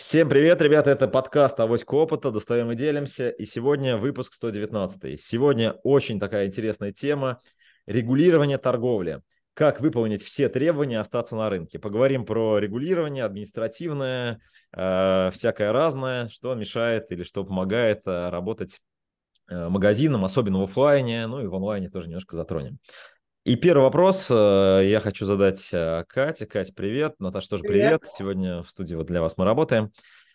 Всем привет, ребята, это подкаст «Авоська опыта», достаем и делимся, и сегодня выпуск 119. Сегодня очень такая интересная тема – регулирование торговли. Как выполнить все требования, остаться на рынке. Поговорим про регулирование, административное, э, всякое разное, что мешает или что помогает э, работать э, магазинам, особенно в офлайне, ну и в онлайне тоже немножко затронем. И первый вопрос э, я хочу задать э, Кате. Катя, привет. Наташа тоже привет. привет. Сегодня в студии вот для вас мы работаем.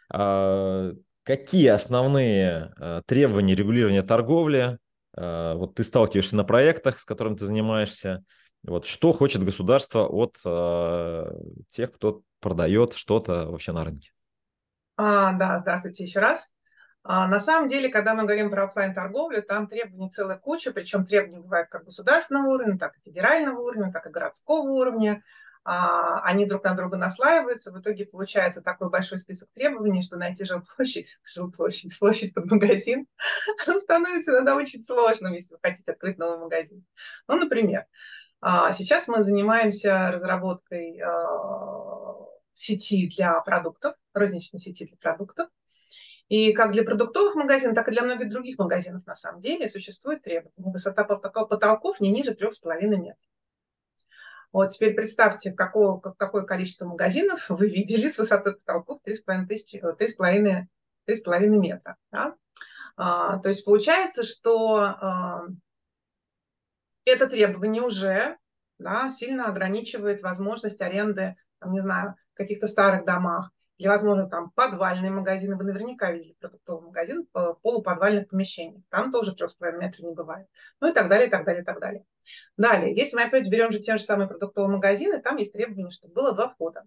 А, какие основные э, требования регулирования торговли? Вот ты сталкиваешься на проектах, с которым ты занимаешься. Вот что хочет государство от тех, кто продает что-то вообще на рынке? А, да, здравствуйте еще раз. А на самом деле, когда мы говорим про офлайн торговлю, там требований целая куча, причем требования бывают как государственного уровня, так и федерального уровня, так и городского уровня. А, они друг на друга наслаиваются, в итоге получается такой большой список требований, что найти жилплощадь, жилплощадь, площадь под магазин, становится иногда очень сложным, если вы хотите открыть новый магазин. Ну, например, а, сейчас мы занимаемся разработкой сети для продуктов, розничной сети для продуктов. И как для продуктовых магазинов, так и для многих других магазинов на самом деле существует требование. Высота потолков не ниже 3,5 метров. Вот теперь представьте, в какое, количество магазинов вы видели с высотой потолков 3,5, 3,5 метра. Да? А, то есть получается, что а, это требование уже да, сильно ограничивает возможность аренды, там, не знаю, в каких-то старых домах или, возможно, там подвальные магазины. Вы наверняка видели продуктовый магазин в полуподвальных помещениях. Там тоже 3,5 метра не бывает. Ну и так далее, и так далее, и так далее. Далее, если мы опять берем же те же самые продуктовые магазины, там есть требование, чтобы было два входа.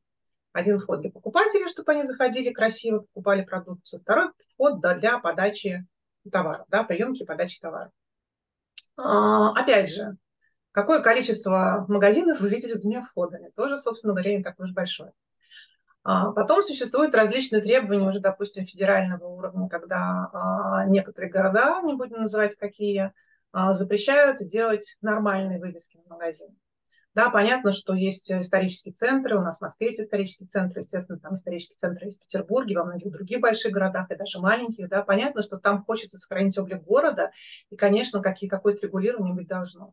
Один вход для покупателей, чтобы они заходили красиво, покупали продукцию. Второй вход для подачи товара, да, приемки и подачи товара. Опять же, какое количество магазинов вы видели с двумя входами? Тоже, собственно говоря, не такое уж большое. А, потом существуют различные требования уже, допустим, федерального уровня, когда а, некоторые города, не будем называть какие, а, запрещают делать нормальные вывески на магазине. Да, понятно, что есть исторические центры, у нас в Москве есть исторические центры, естественно, там исторические центры есть в Петербурге, во многих других больших городах и даже маленьких, да, понятно, что там хочется сохранить облик города, и, конечно, какие, какое-то регулирование быть должно.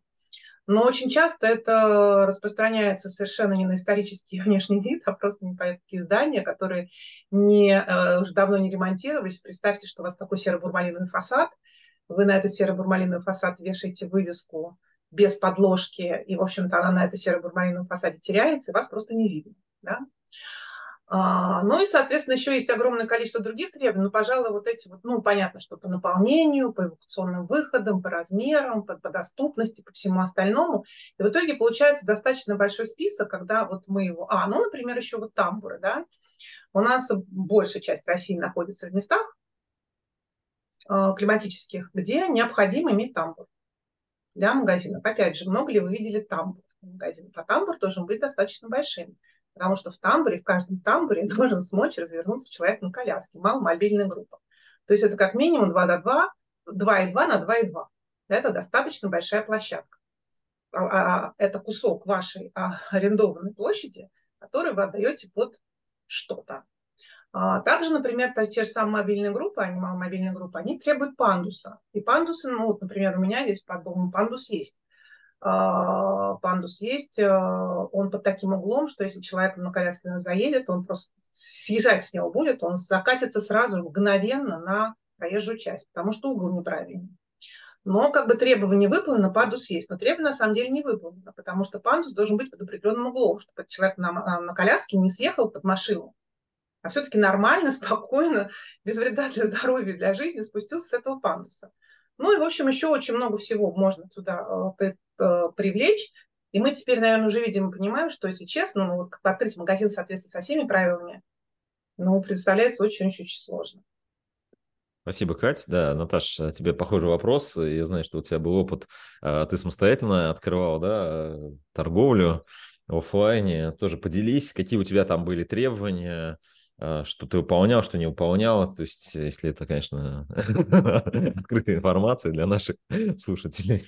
Но очень часто это распространяется совершенно не на исторический внешний вид, а просто по такие здания, которые не, э, уже давно не ремонтировались. Представьте, что у вас такой серо-бурмалиновый фасад, вы на этот серо-бурмалиновый фасад вешаете вывеску без подложки, и, в общем-то, она на этой серо-бурмалиновом фасаде теряется, и вас просто не видно. Да? А, ну и, соответственно, еще есть огромное количество других требований. Ну, пожалуй, вот эти вот, ну, понятно, что по наполнению, по эвакуационным выходам, по размерам, по, по доступности, по всему остальному. И в итоге получается достаточно большой список, когда вот мы его... А, ну, например, еще вот тамбуры, да. У нас большая часть России находится в местах э, климатических, где необходимо иметь тамбур для магазинов. Опять же, много ли вы видели тамбур в магазинах? А тамбур должен быть достаточно большим. Потому что в тамбуре, в каждом тамбуре должен смочь развернуться человек на коляске, маломобильная группа. То есть это как минимум 2 до 2, 2,2 на 2,2. Это достаточно большая площадка. А, а, это кусок вашей арендованной площади, который вы отдаете под что-то. Также, например, те же самые мобильные группы, они маломобильные группы, они требуют пандуса. И пандусы, ну вот, например, у меня здесь под домом пандус есть. А, пандус есть, а, он под таким углом, что если человек на коляске заедет, он просто съезжать с него будет, он закатится сразу мгновенно на проезжую часть, потому что угол неправильный. Но как бы требование выполнено, пандус есть. Но требование на самом деле не выполнено, потому что пандус должен быть под определенным углом, чтобы человек на, на коляске не съехал под машину, а все-таки нормально, спокойно, без вреда для здоровья, для жизни спустился с этого пандуса. Ну и, в общем, еще очень много всего можно туда привлечь. И мы теперь, наверное, уже видим и понимаем, что, если честно, ну, вот открыть магазин в соответствии со всеми правилами, ну, представляется очень-очень сложно. Спасибо, Кать. Да, Наташ, тебе похожий вопрос. Я знаю, что у тебя был опыт. А, ты самостоятельно открывал да, торговлю в офлайне. Тоже поделись, какие у тебя там были требования, а, что ты выполнял, что не выполнял. То есть, если это, конечно, открытая информация для наших слушателей.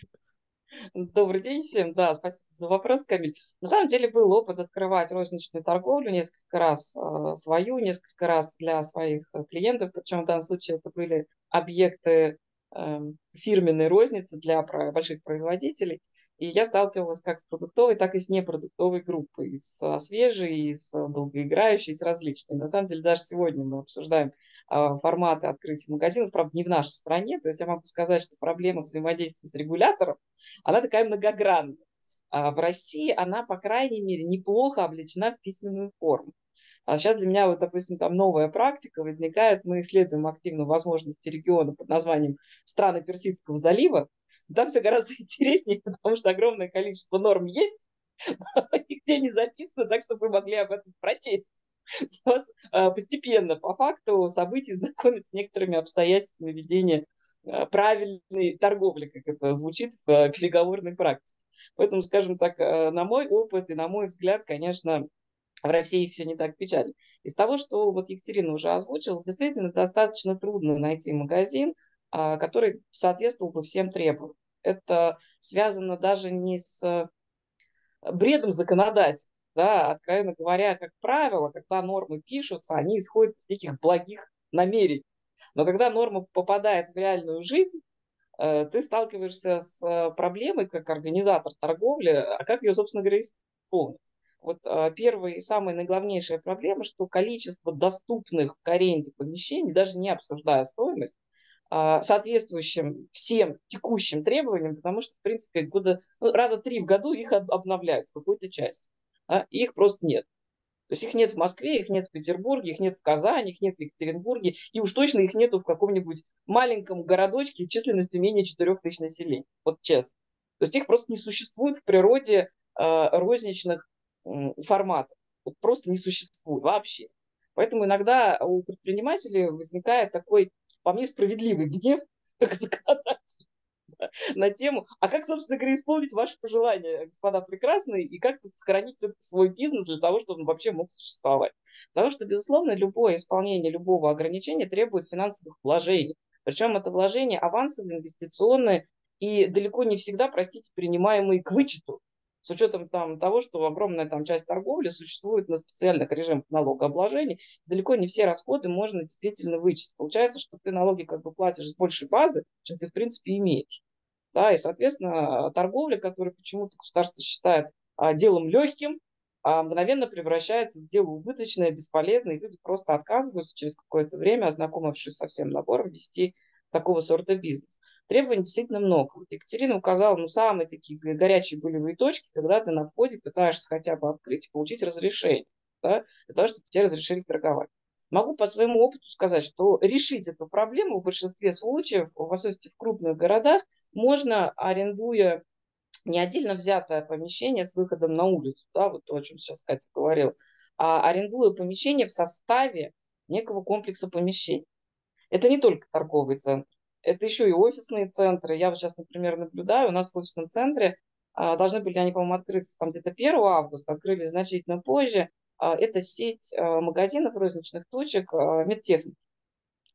Добрый день всем. Да, спасибо за вопрос, Камиль. На самом деле был опыт открывать розничную торговлю несколько раз э, свою, несколько раз для своих клиентов. Причем в данном случае это были объекты э, фирменной розницы для больших производителей. И я сталкивалась как с продуктовой, так и с непродуктовой группой, и с свежей, и с долгоиграющей, и с различной. На самом деле даже сегодня мы обсуждаем а, форматы открытия магазинов, правда, не в нашей стране. То есть я могу сказать, что проблема взаимодействия с регулятором, она такая многогранная. А в России она, по крайней мере, неплохо облечена в письменную форму. А сейчас для меня, вот, допустим, там новая практика возникает. Мы исследуем активно возможности региона под названием «Страны Персидского залива». Там все гораздо интереснее, потому что огромное количество норм есть, нигде не записано, так чтобы вы могли об этом прочесть вас а, постепенно по факту событий знакомить с некоторыми обстоятельствами ведения а, правильной торговли, как это звучит в а, переговорной практике. Поэтому, скажем так, на мой опыт и на мой взгляд, конечно, в России все не так печально. Из того, что вот Екатерина уже озвучила, действительно достаточно трудно найти магазин, который соответствовал бы всем требованиям. Это связано даже не с бредом законодателя, да, откровенно говоря, как правило, когда нормы пишутся, они исходят из неких благих намерений. Но когда норма попадает в реальную жизнь, э, ты сталкиваешься с э, проблемой как организатор торговли, а как ее, собственно говоря, исполнить. Вот э, первая и самая наиглавнейшая проблема, что количество доступных в аренде помещений, даже не обсуждая стоимость, соответствующим всем текущим требованиям, потому что, в принципе, года, ну, раза три в году их обновляют в какой-то части а их просто нет. То есть их нет в Москве, их нет в Петербурге, их нет в Казани, их нет в Екатеринбурге, и уж точно их нету в каком-нибудь маленьком городочке численностью менее 4 тысяч населения. Вот честно. То есть их просто не существует в природе э, розничных э, форматов. Вот просто не существует вообще. Поэтому иногда у предпринимателей возникает такой, по мне, справедливый гнев как законодатель на тему, а как, собственно говоря, исполнить ваши пожелания, господа прекрасные, и как-то сохранить все-таки свой бизнес для того, чтобы он вообще мог существовать. Потому что, безусловно, любое исполнение любого ограничения требует финансовых вложений. Причем это вложения авансовые, инвестиционные и далеко не всегда, простите, принимаемые к вычету с учетом там, того, что огромная там, часть торговли существует на специальных режимах налогообложения, далеко не все расходы можно действительно вычесть. Получается, что ты налоги как бы платишь с большей базы, чем ты в принципе имеешь. Да, и, соответственно, торговля, которую почему-то государство считает а, делом легким, а, мгновенно превращается в дело убыточное, бесполезное, и люди просто отказываются через какое-то время, ознакомившись со всем набором, вести такого сорта бизнес. Требований действительно много. Вот Екатерина указала, ну, самые такие горячие болевые точки, когда ты на входе пытаешься хотя бы открыть и получить разрешение, да, для того, чтобы тебе разрешили торговать. Могу по своему опыту сказать, что решить эту проблему в большинстве случаев, в особенности в крупных городах, можно, арендуя не отдельно взятое помещение с выходом на улицу, да, вот то, о чем сейчас Катя говорил, а арендуя помещение в составе некого комплекса помещений. Это не только торговый центр, это еще и офисные центры. Я вот сейчас, например, наблюдаю, у нас в офисном центре а, должны были они, по-моему, открыться там где-то 1 августа, открылись значительно позже. А, это сеть а, магазинов, розничных точек медтехники.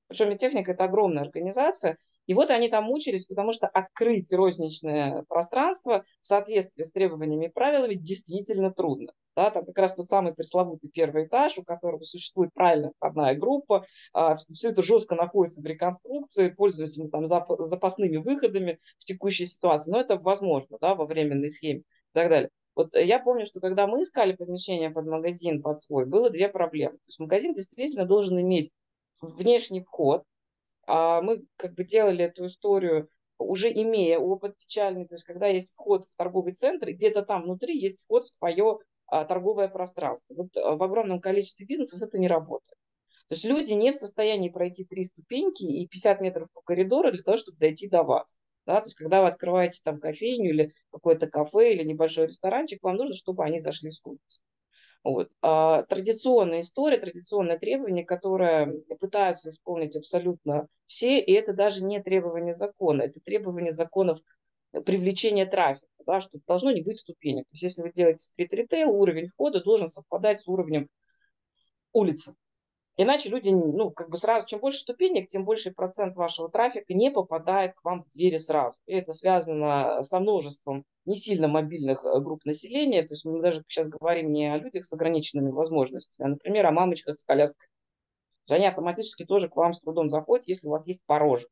Причем медтехника – это огромная организация, и вот они там мучились, потому что открыть розничное пространство в соответствии с требованиями и правилами действительно трудно. Да, там как раз тот самый пресловутый первый этаж, у которого существует правильная входная группа, а, все это жестко находится в реконструкции, пользуясь там зап запасными выходами в текущей ситуации, но это возможно да, во временной схеме и так далее. Вот я помню, что когда мы искали помещение под магазин, под свой, было две проблемы. То есть магазин действительно должен иметь внешний вход, мы как бы делали эту историю уже имея опыт печальный, то есть когда есть вход в торговый центр, и где-то там внутри есть вход в твое а, торговое пространство. Вот а, в огромном количестве бизнесов это не работает. То есть люди не в состоянии пройти три ступеньки и 50 метров по коридору для того, чтобы дойти до вас. Да? То есть когда вы открываете там кофейню или какое-то кафе или небольшой ресторанчик, вам нужно, чтобы они зашли с улицы. Вот. А традиционная история, традиционное требование, которое пытаются исполнить абсолютно все, и это даже не требование закона, это требование законов привлечения трафика, да, что должно не быть ступенек. То есть если вы делаете стрит-ритейл, уровень входа должен совпадать с уровнем улицы. Иначе люди, ну, как бы сразу, чем больше ступенек, тем больше процент вашего трафика не попадает к вам в двери сразу. И это связано со множеством не сильно мобильных э, групп населения. То есть мы даже сейчас говорим не о людях с ограниченными возможностями, а, например, о мамочках с коляской. Они автоматически тоже к вам с трудом заходят, если у вас есть порожек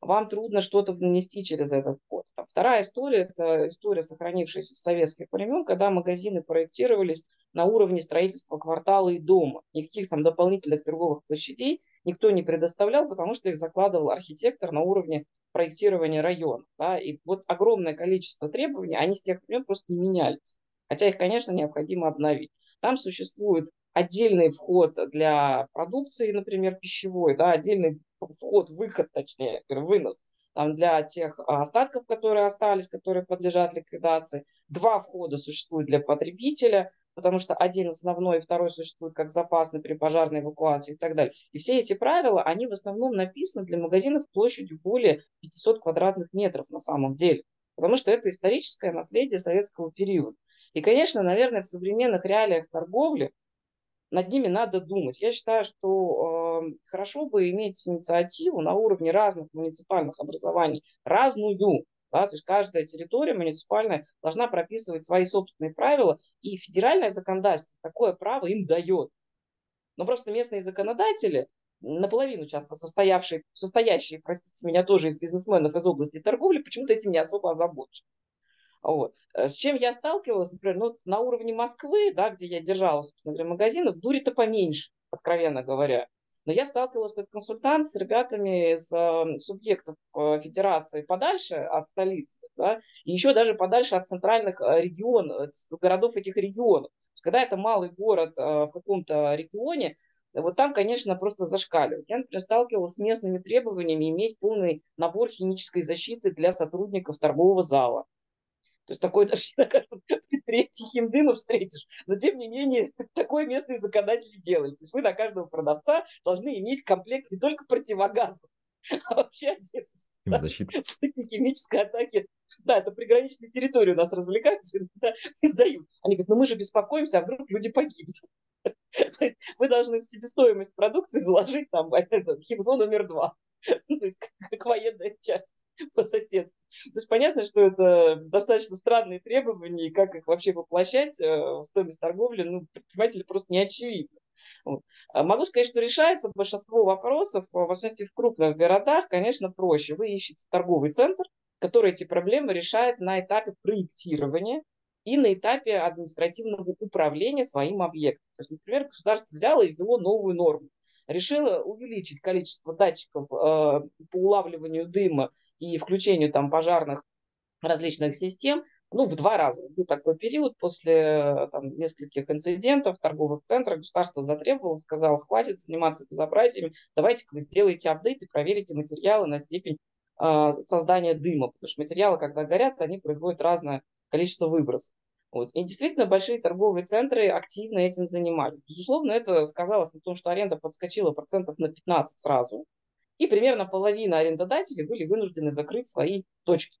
вам трудно что-то внести через этот код. Там, вторая история – это история, сохранившаяся с советских времен, когда магазины проектировались на уровне строительства квартала и дома. Никаких там дополнительных торговых площадей никто не предоставлял, потому что их закладывал архитектор на уровне проектирования района. Да? И вот огромное количество требований, они с тех времен просто не менялись. Хотя их, конечно, необходимо обновить. Там существует отдельный вход для продукции, например, пищевой, да, отдельный вход, выход, точнее, вынос там, для тех остатков, которые остались, которые подлежат ликвидации. Два входа существуют для потребителя, потому что один основной, второй существует как запасный при пожарной эвакуации и так далее. И все эти правила, они в основном написаны для магазинов площадью более 500 квадратных метров на самом деле, потому что это историческое наследие советского периода. И, конечно, наверное, в современных реалиях торговли над ними надо думать. Я считаю, что э, хорошо бы иметь инициативу на уровне разных муниципальных образований, разную, да, то есть каждая территория муниципальная должна прописывать свои собственные правила, и федеральное законодательство такое право им дает. Но просто местные законодатели, наполовину часто состоявшие, состоящие, простите меня, тоже из бизнесменов из области торговли, почему-то этим не особо озабочены. Вот. Э, с чем я сталкивалась, например, ну, на уровне Москвы, да, где я держала, собственно говоря, магазинов, дури-то поменьше, откровенно говоря. Но я сталкивалась как консультант с ребятами из э, субъектов э, федерации подальше от столицы, да, и еще даже подальше от центральных э, регионов, городов этих регионов. Когда это малый город э, в каком-то регионе, вот там, конечно, просто зашкаливает. Я, например, сталкивалась с местными требованиями иметь полный набор химической защиты для сотрудников торгового зала. То есть такой даже на каждом предприятии химдыма встретишь. Но тем не менее, такое местные законодатели делают. То есть вы на каждого продавца должны иметь комплект не только противогазов, а вообще отдельно. В случае химической атаки да, это приграничные территории у нас развлекаются, иногда издают. Они говорят, ну мы же беспокоимся, а вдруг люди погибнут. То есть вы должны в себестоимость продукции заложить там химзон номер два. Ну, то есть как военная часть. по соседству. То есть понятно, что это достаточно странные требования, и как их вообще воплощать э, в стоимость торговли, ну, предпринимателю просто не очевидно. А могу сказать, что решается большинство вопросов, в особенности в крупных городах, конечно, проще. Вы ищете торговый центр, который эти проблемы решает на этапе проектирования и на этапе административного управления своим объектом. То есть, например, государство взяло и ввело новую норму. Решило увеличить количество датчиков э, по улавливанию дыма и включению там пожарных различных систем, ну, в два раза. Был такой период после там, нескольких инцидентов в торговых центрах государство затребовало, сказало, хватит заниматься безобразиями, давайте вы сделаете апдейт и проверите материалы на степень э, создания дыма, потому что материалы, когда горят, они производят разное количество выбросов. Вот. И действительно большие торговые центры активно этим занимались. Безусловно, это сказалось на том, что аренда подскочила процентов на 15 сразу и примерно половина арендодателей были вынуждены закрыть свои точки.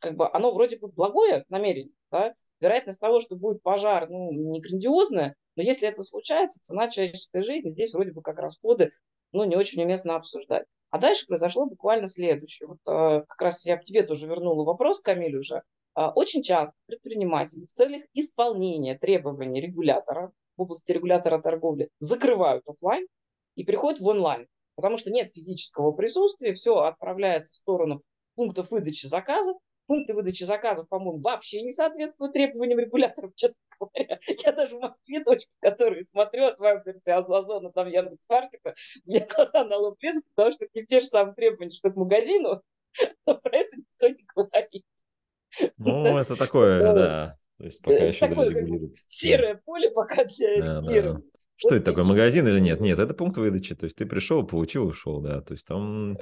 Как бы оно вроде бы благое намерение, да? вероятность того, что будет пожар, ну, не грандиозная, но если это случается, цена человеческой жизни здесь вроде бы как расходы, ну, не очень уместно обсуждать. А дальше произошло буквально следующее. Вот э, как раз я к тебе тоже вернула вопрос, Камиль, уже. Э, очень часто предприниматели в целях исполнения требований регулятора в области регулятора торговли закрывают офлайн и приходят в онлайн потому что нет физического присутствия, все отправляется в сторону пунктов выдачи заказов. Пункты выдачи заказов, по-моему, вообще не соответствуют требованиям регуляторов, честно говоря. Я даже в Москве точки, которые смотрю, открываю версии Озона, там Яндекс.Маркета, меня глаза на лоб лезут, потому что не те же самые требования, что к магазину, но про это никто не говорит. Ну, это такое, да. То есть пока еще такое, серое поле пока для регулирования. Что это такое, магазин или нет? Нет, это пункт выдачи. То есть ты пришел, получил, ушел, да. То есть там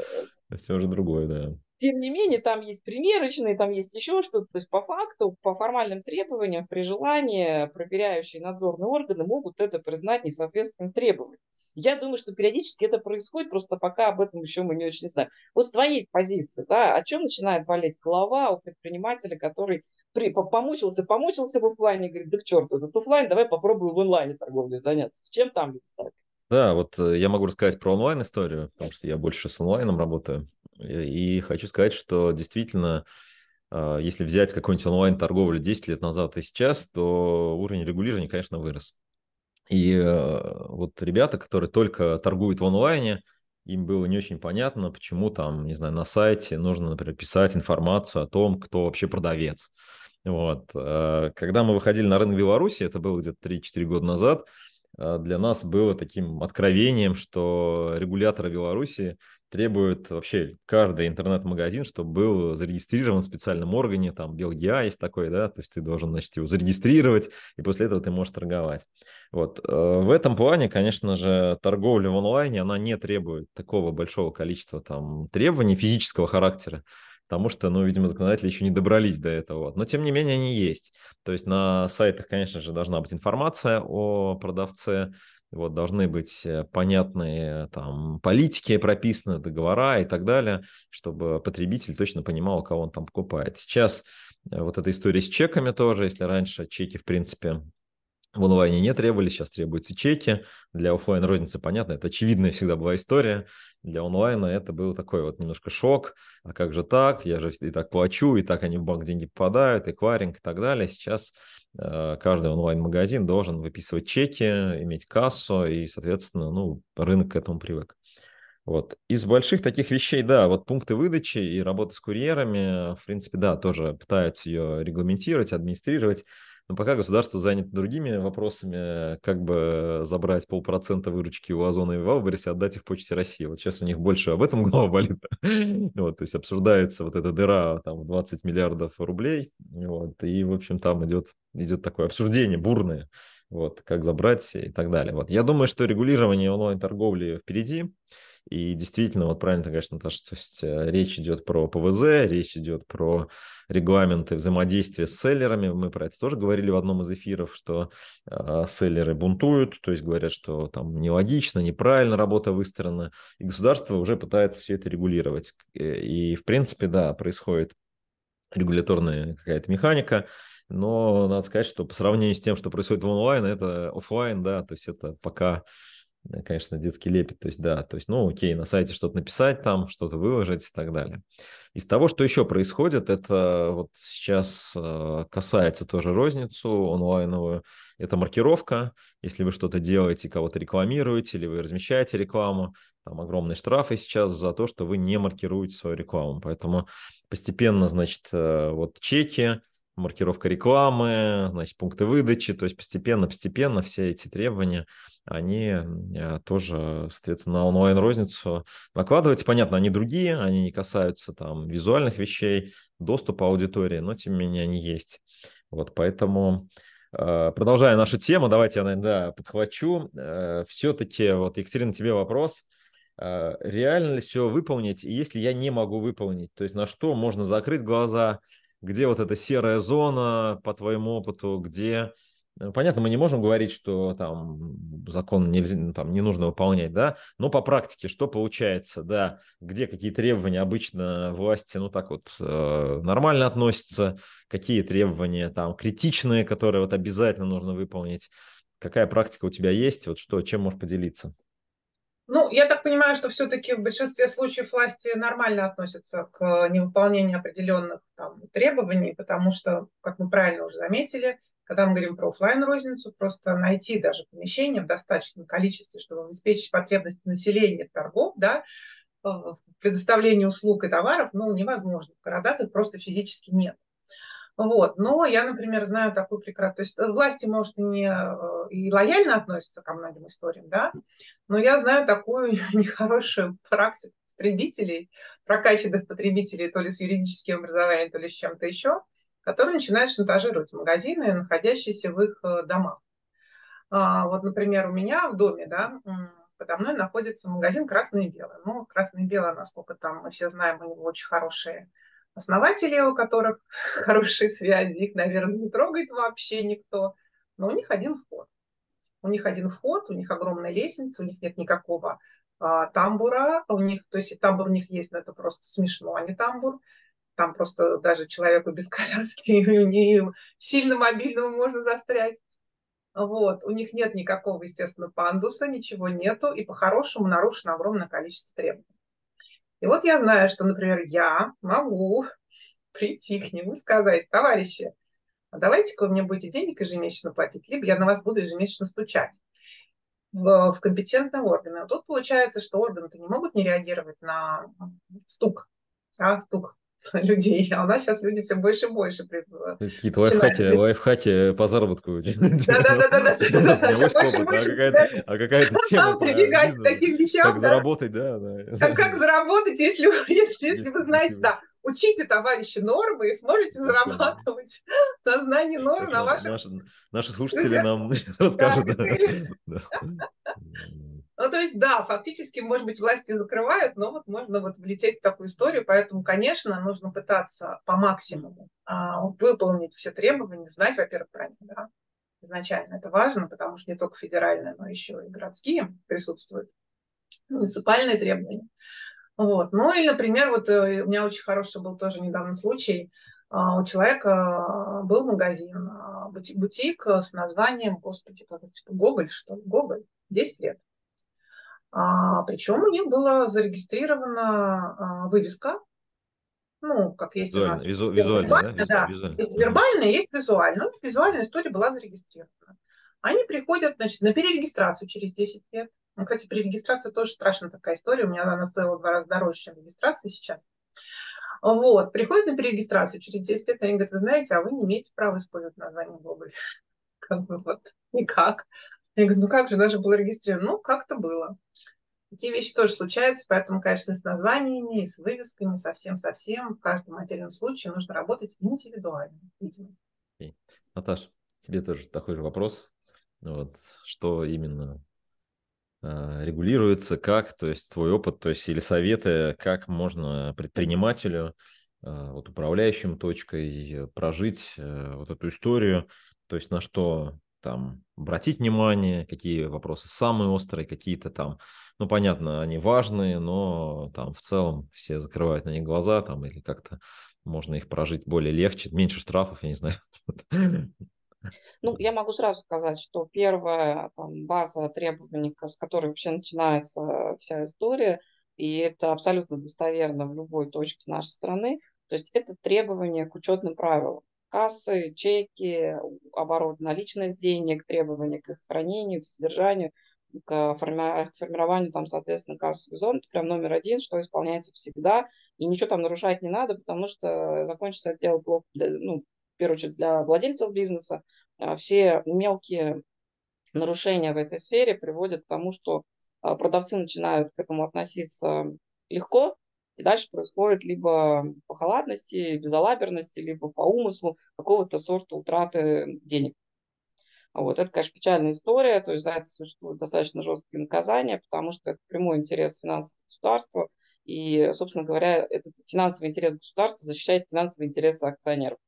э, все уже другое, да. Тем не менее, там есть примерочные, там есть еще что-то. То есть по факту, по формальным требованиям, при желании проверяющие надзорные органы могут это признать несоответственным требованиям. Я думаю, что периодически это происходит, просто пока об этом еще мы не очень знаем. Вот с твоей позиции, да, о чем начинает болеть голова у предпринимателя, который при, помучился, помучился в офлайне, говорит, да к черту этот офлайн, давай попробуем в онлайне торговле заняться. С чем там люди сталкиваются? Да, вот э, я могу рассказать про онлайн-историю, потому что я больше с онлайном работаю. И хочу сказать, что действительно, а, если взять какой-нибудь онлайн-торговлю 10 лет назад и сейчас, то уровень регулирования, конечно, вырос. И э, вот ребята, которые только торгуют в онлайне, им было не очень понятно, почему там, не знаю, на сайте нужно, например, писать информацию о том, кто вообще продавец. Вот. Э, когда мы выходили на рынок Беларуси, это было где-то 3-4 года назад, для нас было таким откровением, что регуляторы Беларуси требуют вообще каждый интернет-магазин, чтобы был зарегистрирован в специальном органе, там Белгия есть такой, да, то есть ты должен, значит, его зарегистрировать, и после этого ты можешь торговать. Вот. Э, в этом плане, конечно же, торговля в онлайне, она не требует такого большого количества там требований физического характера, потому что, ну, видимо, законодатели еще не добрались до этого. Но, тем не менее, они есть. То есть на сайтах, конечно же, должна быть информация о продавце, вот, должны быть э, понятные там политики прописаны, договора и так далее, чтобы потребитель точно понимал, кого он там покупает. Сейчас э, вот эта история с чеками тоже, если раньше чеки, в принципе, в онлайне не требовали, сейчас требуются чеки. Для офлайн розницы понятно, это очевидная всегда была история. Для онлайна это был такой вот немножко шок. А как же так? Я же и так плачу, и так они в банк деньги попадают, и кваринг и так далее. Сейчас э, каждый онлайн-магазин должен выписывать чеки, иметь кассу, и, соответственно, ну, рынок к этому привык. Вот. Из больших таких вещей, да, вот пункты выдачи и работа с курьерами, в принципе, да, тоже пытаются ее регламентировать, администрировать. Но пока государство занято другими вопросами, как бы забрать полпроцента выручки у Озона и Валберис и отдать их Почте России. Вот сейчас у них больше об этом голова болит. вот, то есть обсуждается вот эта дыра там 20 миллиардов рублей. Вот, и, в общем, там идет, идет такое обсуждение бурное, вот, как забрать и так далее. Вот. Я думаю, что регулирование онлайн-торговли впереди. И действительно, вот правильно ты говоришь, Наташа, то есть э, речь идет про ПВЗ, речь идет про регламенты взаимодействия с селлерами. Мы про это тоже говорили в одном из эфиров, что э, селлеры бунтуют, то есть говорят, что там нелогично, неправильно работа выстроена. И государство уже пытается все это регулировать. И, в принципе, да, происходит регуляторная какая-то механика, но надо сказать, что по сравнению с тем, что происходит в онлайн, это офлайн, да, то есть это пока конечно, детский лепет. То есть, да, то есть, ну, окей, на сайте что-то написать там, что-то выложить и так далее. Из того, что еще происходит, это вот сейчас э, касается тоже розницу онлайновую, это маркировка. Если вы что-то делаете, кого-то рекламируете или вы размещаете рекламу, там огромные штрафы сейчас за то, что вы не маркируете свою рекламу. Поэтому постепенно, значит, э, вот чеки, маркировка рекламы, значит, пункты выдачи, то есть постепенно-постепенно все эти требования, они э, тоже, соответственно, на онлайн-розницу накладываются. Понятно, они другие, они не касаются там визуальных вещей, доступа аудитории, но тем не менее они есть. Вот, поэтому э, продолжая нашу тему, давайте я, наверное, да, подхвачу. Э, Все-таки, вот, Екатерина, тебе вопрос. Реально ли все выполнить, и если я не могу выполнить, то есть на что можно закрыть глаза, где вот эта серая зона по твоему опыту, где... Э, понятно, мы не можем говорить, что там закон нельзя, ну, там, не нужно выполнять, да, но по практике что получается, да, где какие требования обычно власти, ну так вот, э, нормально относятся, какие требования там критичные, которые вот обязательно нужно выполнить, какая практика у тебя есть, вот что, чем можешь поделиться? Ну, я так понимаю, что все-таки в большинстве случаев власти нормально относятся к невыполнению определенных там, требований, потому что, как мы правильно уже заметили, когда мы говорим про офлайн розницу просто найти даже помещение в достаточном количестве, чтобы обеспечить потребности населения торгов, да, э, в предоставлении услуг и товаров, ну, невозможно. В городах их просто физически нет. Вот. Но я, например, знаю такую прекрасную... То есть э, власти, может, и, не, э, и лояльно относятся ко многим историям, да, но я знаю такую нехорошую практику потребителей, прокачанных потребителей то ли с юридическим образованием, то ли с чем-то еще, которые начинают шантажировать магазины, находящиеся в их э, домах. А, вот, например, у меня в доме, да, подо мной находится магазин «Красное и белое». Ну, «Красное и белое», насколько там мы все знаем, у него очень хорошие основатели, у которых хорошие связи, их, наверное, не трогает вообще никто, но у них один вход. У них один вход, у них огромная лестница, у них нет никакого а, тамбура, у них, то есть тамбур у них есть, но это просто смешно, а не тамбур. Там просто даже человеку без коляски не сильно мобильному можно застрять. Вот, у них нет никакого, естественно, пандуса, ничего нету, и по-хорошему нарушено огромное количество требований. И вот я знаю, что, например, я могу прийти к нему и сказать, товарищи, а давайте-ка вы мне будете денег ежемесячно платить, либо я на вас буду ежемесячно стучать в, в компетентные органы. А тут получается, что органы-то не могут не реагировать на стук, а, стук людей. А у нас сейчас люди все больше и больше. Какие-то лайфхаки, лайфхаки по заработку. Да-да-да. А какая-то тема таким вещам. Как заработать, да. Как заработать, если вы знаете, да, учите, товарищи, нормы и сможете зарабатывать на знании норм на ваших... Наши, наши слушатели нам расскажут. Ну, то есть, да, фактически, может быть, власти закрывают, но вот можно вот влететь в такую историю, поэтому, конечно, нужно пытаться по максимуму а, выполнить все требования, знать, во-первых, про да, изначально это важно, потому что не только федеральные, но еще и городские присутствуют, муниципальные требования. Вот. Ну или, например, вот э, у меня очень хороший был тоже недавно случай. А, у человека был магазин, а, бутик с названием, господи, как это, типа Гоголь, что ли? Гоголь, 10 лет. А, причем у них была зарегистрирована а, вывеска, ну, как есть визуально, у нас. Визу, визуально, да? да. Визуально. Есть вербальная, есть визуальная. Ну, визуальная история была зарегистрирована. Они приходят, значит, на перерегистрацию через 10 лет. Ну, кстати, при регистрации тоже страшная такая история. У меня она стоила в два раза дороже, чем регистрация сейчас. Вот, приходят на перерегистрацию через 10 лет, они говорят, вы знаете, а вы не имеете права использовать название Гоголь. Как бы вот, никак. Я говорю, ну как же, даже было регистрировано. Ну, как-то было. Такие вещи тоже случаются, поэтому, конечно, с названиями, и с вывесками, совсем-совсем, в каждом отдельном случае нужно работать индивидуально, видимо. Okay. Наташ, тебе тоже такой же вопрос. Вот, что именно э, регулируется, как, то есть твой опыт, то есть или советы, как можно предпринимателю, э, вот управляющим точкой прожить э, вот эту историю, то есть на что там обратить внимание, какие вопросы самые острые, какие-то там, ну, понятно, они важные, но там в целом все закрывают на них глаза, там, или как-то можно их прожить более легче, меньше штрафов, я не знаю. Ну, я могу сразу сказать, что первая там, база требований, с которой вообще начинается вся история, и это абсолютно достоверно в любой точке нашей страны, то есть это требования к учетным правилам кассы, чеки, оборот наличных денег, требования к их хранению, к содержанию, к формированию, там, соответственно, кассовой зоны. Это прям номер один, что исполняется всегда. И ничего там нарушать не надо, потому что закончится это дело плохо, для, ну, в первую очередь, для владельцев бизнеса. А все мелкие нарушения в этой сфере приводят к тому, что а, продавцы начинают к этому относиться легко, и дальше происходит либо по халатности, безалаберности, либо по умыслу какого-то сорта утраты денег. Вот. Это, конечно, печальная история, то есть за это существуют достаточно жесткие наказания, потому что это прямой интерес финансового государства, и, собственно говоря, этот финансовый интерес государства защищает финансовые интересы акционеров.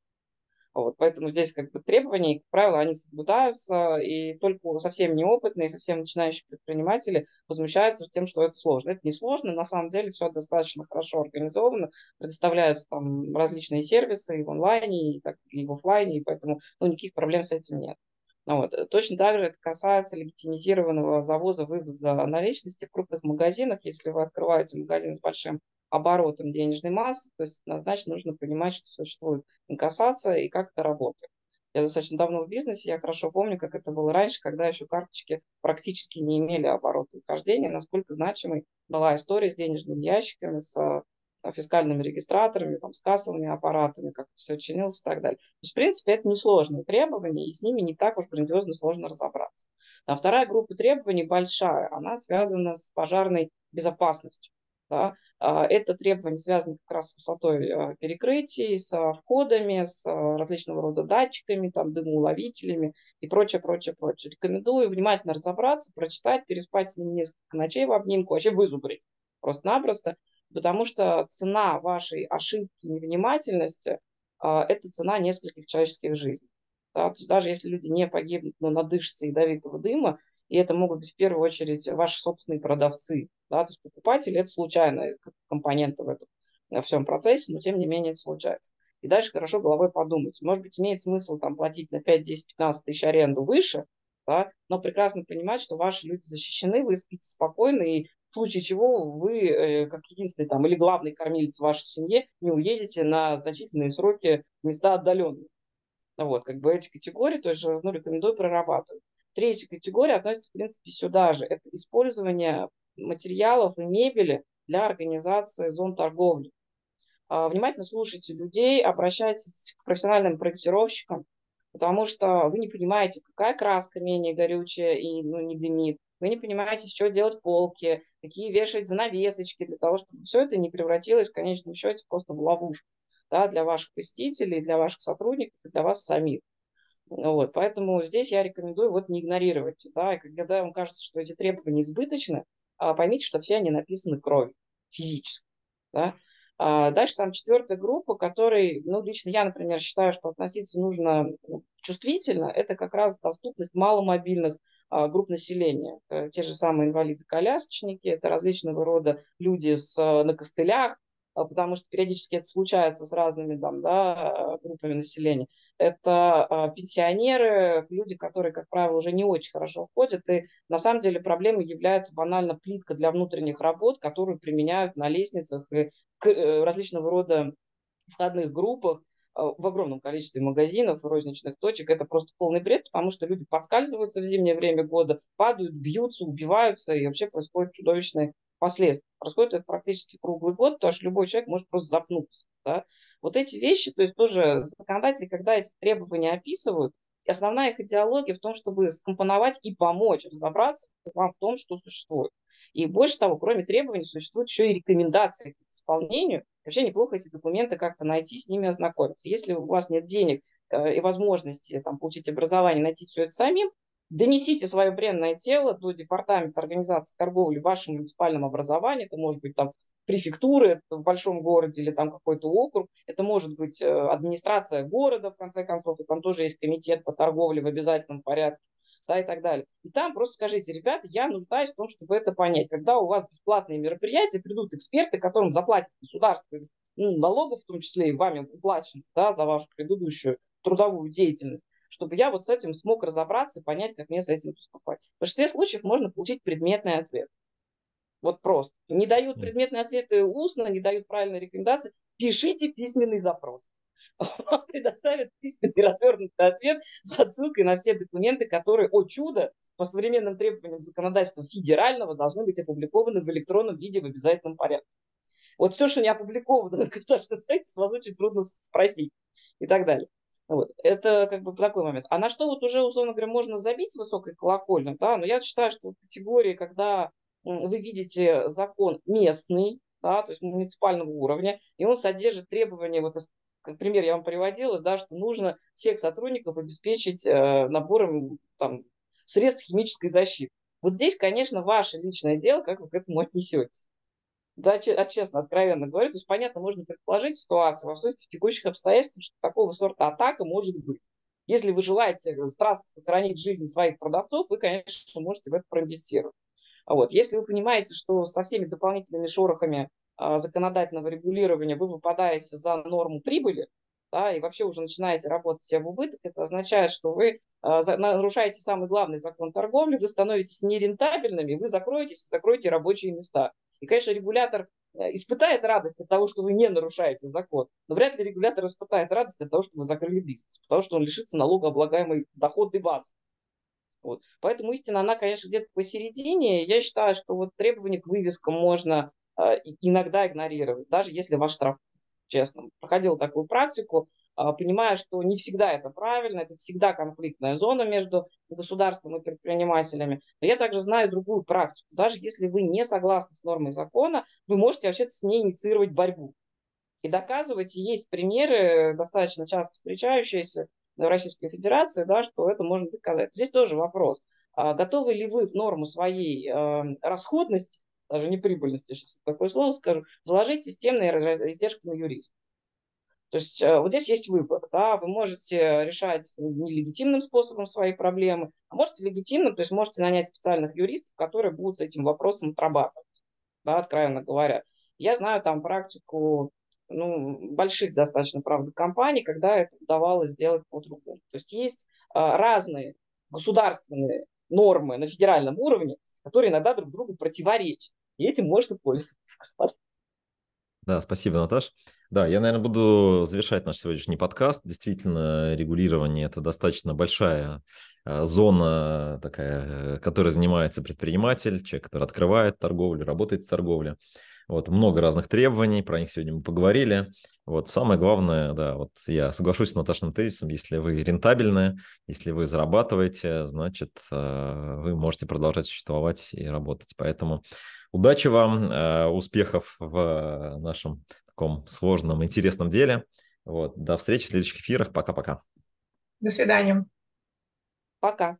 Вот, поэтому здесь как бы требования, как правило, они соблюдаются, и только совсем неопытные, совсем начинающие предприниматели возмущаются тем, что это сложно. Это не сложно, на самом деле все достаточно хорошо организовано, предоставляются там различные сервисы и в онлайне, и, так, и в офлайне, и поэтому ну, никаких проблем с этим нет. Ну вот. Точно так же это касается легитимизированного завоза, вывоза наличности в крупных магазинах. Если вы открываете магазин с большим оборотом денежной массы, то есть значит нужно понимать, что существует инкассация и как это работает. Я достаточно давно в бизнесе, я хорошо помню, как это было раньше, когда еще карточки практически не имели оборота и хождения, насколько значимой была история с денежными ящиками, с э, фискальными регистраторами, там, с кассовыми аппаратами, как все чинилось и так далее. То есть, в принципе, это несложные требования, и с ними не так уж грандиозно сложно разобраться. А вторая группа требований большая, она связана с пожарной безопасностью. Да? А, это требование связано как раз с высотой а, перекрытий, с входами, с а, различного рода датчиками, там, дымоуловителями и прочее, прочее, прочее. Рекомендую внимательно разобраться, прочитать, переспать с ним несколько ночей в обнимку, вообще вызубрить просто-напросто, потому что цена вашей ошибки, невнимательности – это цена нескольких человеческих жизней. Да? То есть даже если люди не погибнут, но надышатся ядовитого дыма, и это могут быть в первую очередь ваши собственные продавцы. Да? То есть покупатели – это случайные компоненты в этом во всем процессе, но тем не менее это случается. И дальше хорошо головой подумать. Может быть, имеет смысл там, платить на 5, 10, 15 тысяч аренду выше, да, но прекрасно понимать, что ваши люди защищены, вы спите спокойно, и случае чего вы, э, как единственный там или главный кормилец вашей семье, не уедете на значительные сроки в места отдаленные. Вот, как бы эти категории тоже ну, рекомендую прорабатывать. Третья категория относится, в принципе, сюда же. Это использование материалов и мебели для организации зон торговли. А, внимательно слушайте людей, обращайтесь к профессиональным проектировщикам, потому что вы не понимаете, какая краска менее горючая и ну, не дымит. Вы не понимаете, с чего делать полки, какие вешать занавесочки, для того, чтобы все это не превратилось в конечном счете просто в ловушку да, для ваших посетителей, для ваших сотрудников, для вас самих. Вот, поэтому здесь я рекомендую вот не игнорировать. Да, и когда вам кажется, что эти требования избыточны, а поймите, что все они написаны кровью, физически. Да. А дальше там четвертая группа, которой, ну, лично я, например, считаю, что относиться нужно ну, чувствительно, это как раз доступность маломобильных групп населения. Это те же самые инвалиды-колясочники, это различного рода люди с, на костылях, а, потому что периодически это случается с разными там, да, группами населения. Это а, пенсионеры, люди, которые, как правило, уже не очень хорошо ходят. И на самом деле проблемой является банально плитка для внутренних работ, которую применяют на лестницах и э, различного рода входных группах а, в огромном количестве магазинов розничных точек. Это просто полный бред, потому что люди подскальзываются в зимнее время года, падают, бьются, убиваются, и вообще происходят чудовищные последствия. Происходит это практически круглый год, потому что любой человек может просто запнуться. Да? Вот эти вещи, то есть тоже законодатели, когда эти требования описывают, основная их идеология в том, чтобы скомпоновать и помочь разобраться вам в том, что существует. И больше того, кроме требований, существуют еще и рекомендации к исполнению. Вообще неплохо эти документы как-то найти, с ними ознакомиться. Если у вас нет денег э, и возможности там, получить образование, найти все это самим, Донесите свое бренное тело до департамента организации торговли в вашем муниципальном образовании. Это может быть там префектуры в большом городе или там какой-то округ. Это может быть э, администрация города, в конце концов, и там тоже есть комитет по торговле в обязательном порядке да, и так далее. И там просто скажите, ребята, я нуждаюсь в том, чтобы это понять. Когда у вас бесплатные мероприятия, придут эксперты, которым заплатит государство ну, налогов, в том числе и вами уплачен да, за вашу предыдущую трудовую деятельность чтобы я вот с этим смог разобраться, понять, как мне с этим поступать. В большинстве случаев можно получить предметный ответ. Вот просто. Не дают предметные ответы устно, не дают правильные рекомендации. Пишите письменный запрос. Вам предоставят письменный развернутый ответ с отсылкой на все документы, которые, о чудо, по современным требованиям законодательства федерального должны быть опубликованы в электронном виде в обязательном порядке. Вот все, что не опубликовано на государственном сайте, с вас очень трудно спросить и так далее. Вот. Это как бы такой момент. А на что вот уже, условно говоря, можно забить с высокой колокольной, да, но я считаю, что в категории, когда вы видите закон местный, да, то есть муниципального уровня, и он содержит требования, вот как пример я вам приводила, да, что нужно всех сотрудников обеспечить э, набором там, средств химической защиты. Вот здесь, конечно, ваше личное дело, как вы к этому отнесетесь да, а честно, откровенно говорю, то есть, понятно, можно предположить ситуацию в отсутствии текущих обстоятельств, что такого сорта атака может быть. Если вы желаете страстно сохранить жизнь своих продавцов, вы, конечно, можете в это проинвестировать. Вот. Если вы понимаете, что со всеми дополнительными шорохами законодательного регулирования вы выпадаете за норму прибыли, да, и вообще уже начинаете работать в убыток, это означает, что вы а, нарушаете самый главный закон торговли, вы становитесь нерентабельными, вы закроетесь, закроете рабочие места. И, конечно, регулятор э, испытает радость от того, что вы не нарушаете закон, но вряд ли регулятор испытает радость от того, что вы закрыли бизнес, потому что он лишится налогооблагаемой доходной базы. Вот. Поэтому истина, она, конечно, где-то посередине. Я считаю, что вот требования к вывескам можно иногда игнорировать, даже если ваш штраф, честно. Проходил такую практику, а, понимая, что не всегда это правильно, это всегда конфликтная зона между государством и предпринимателями. Но я также знаю другую практику. Даже если вы не согласны с нормой закона, вы можете вообще с ней инициировать борьбу. И доказывать, есть примеры, достаточно часто встречающиеся в Российской Федерации, да, что это можно доказать. Здесь тоже вопрос. А готовы ли вы в норму своей э, расходности, даже не прибыльности, сейчас такое слово скажу, заложить системные издержки на юриста? То есть э, вот здесь есть выбор. Да? Вы можете решать нелегитимным способом свои проблемы, а можете легитимным, то есть можете нанять специальных юристов, которые будут с этим вопросом отрабатывать, да, откровенно говоря. Я знаю там практику ну, больших достаточно, правда, компаний, когда это удавалось сделать по-другому. То есть есть а, разные государственные нормы на федеральном уровне, которые иногда друг другу противоречат. И этим можно пользоваться, господа. Да, спасибо, Наташ. Да, я, наверное, буду завершать наш сегодняшний подкаст. Действительно, регулирование – это достаточно большая а, зона такая, которой занимается предприниматель, человек, который открывает торговлю, работает в торговле. Вот, много разных требований, про них сегодня мы поговорили. Вот, самое главное, да, вот я соглашусь с Наташным тезисом, если вы рентабельны, если вы зарабатываете, значит, а, вы можете продолжать существовать и работать. Поэтому Удачи вам, э, успехов в нашем таком сложном, интересном деле. Вот. До встречи в следующих эфирах. Пока-пока. До свидания. Пока.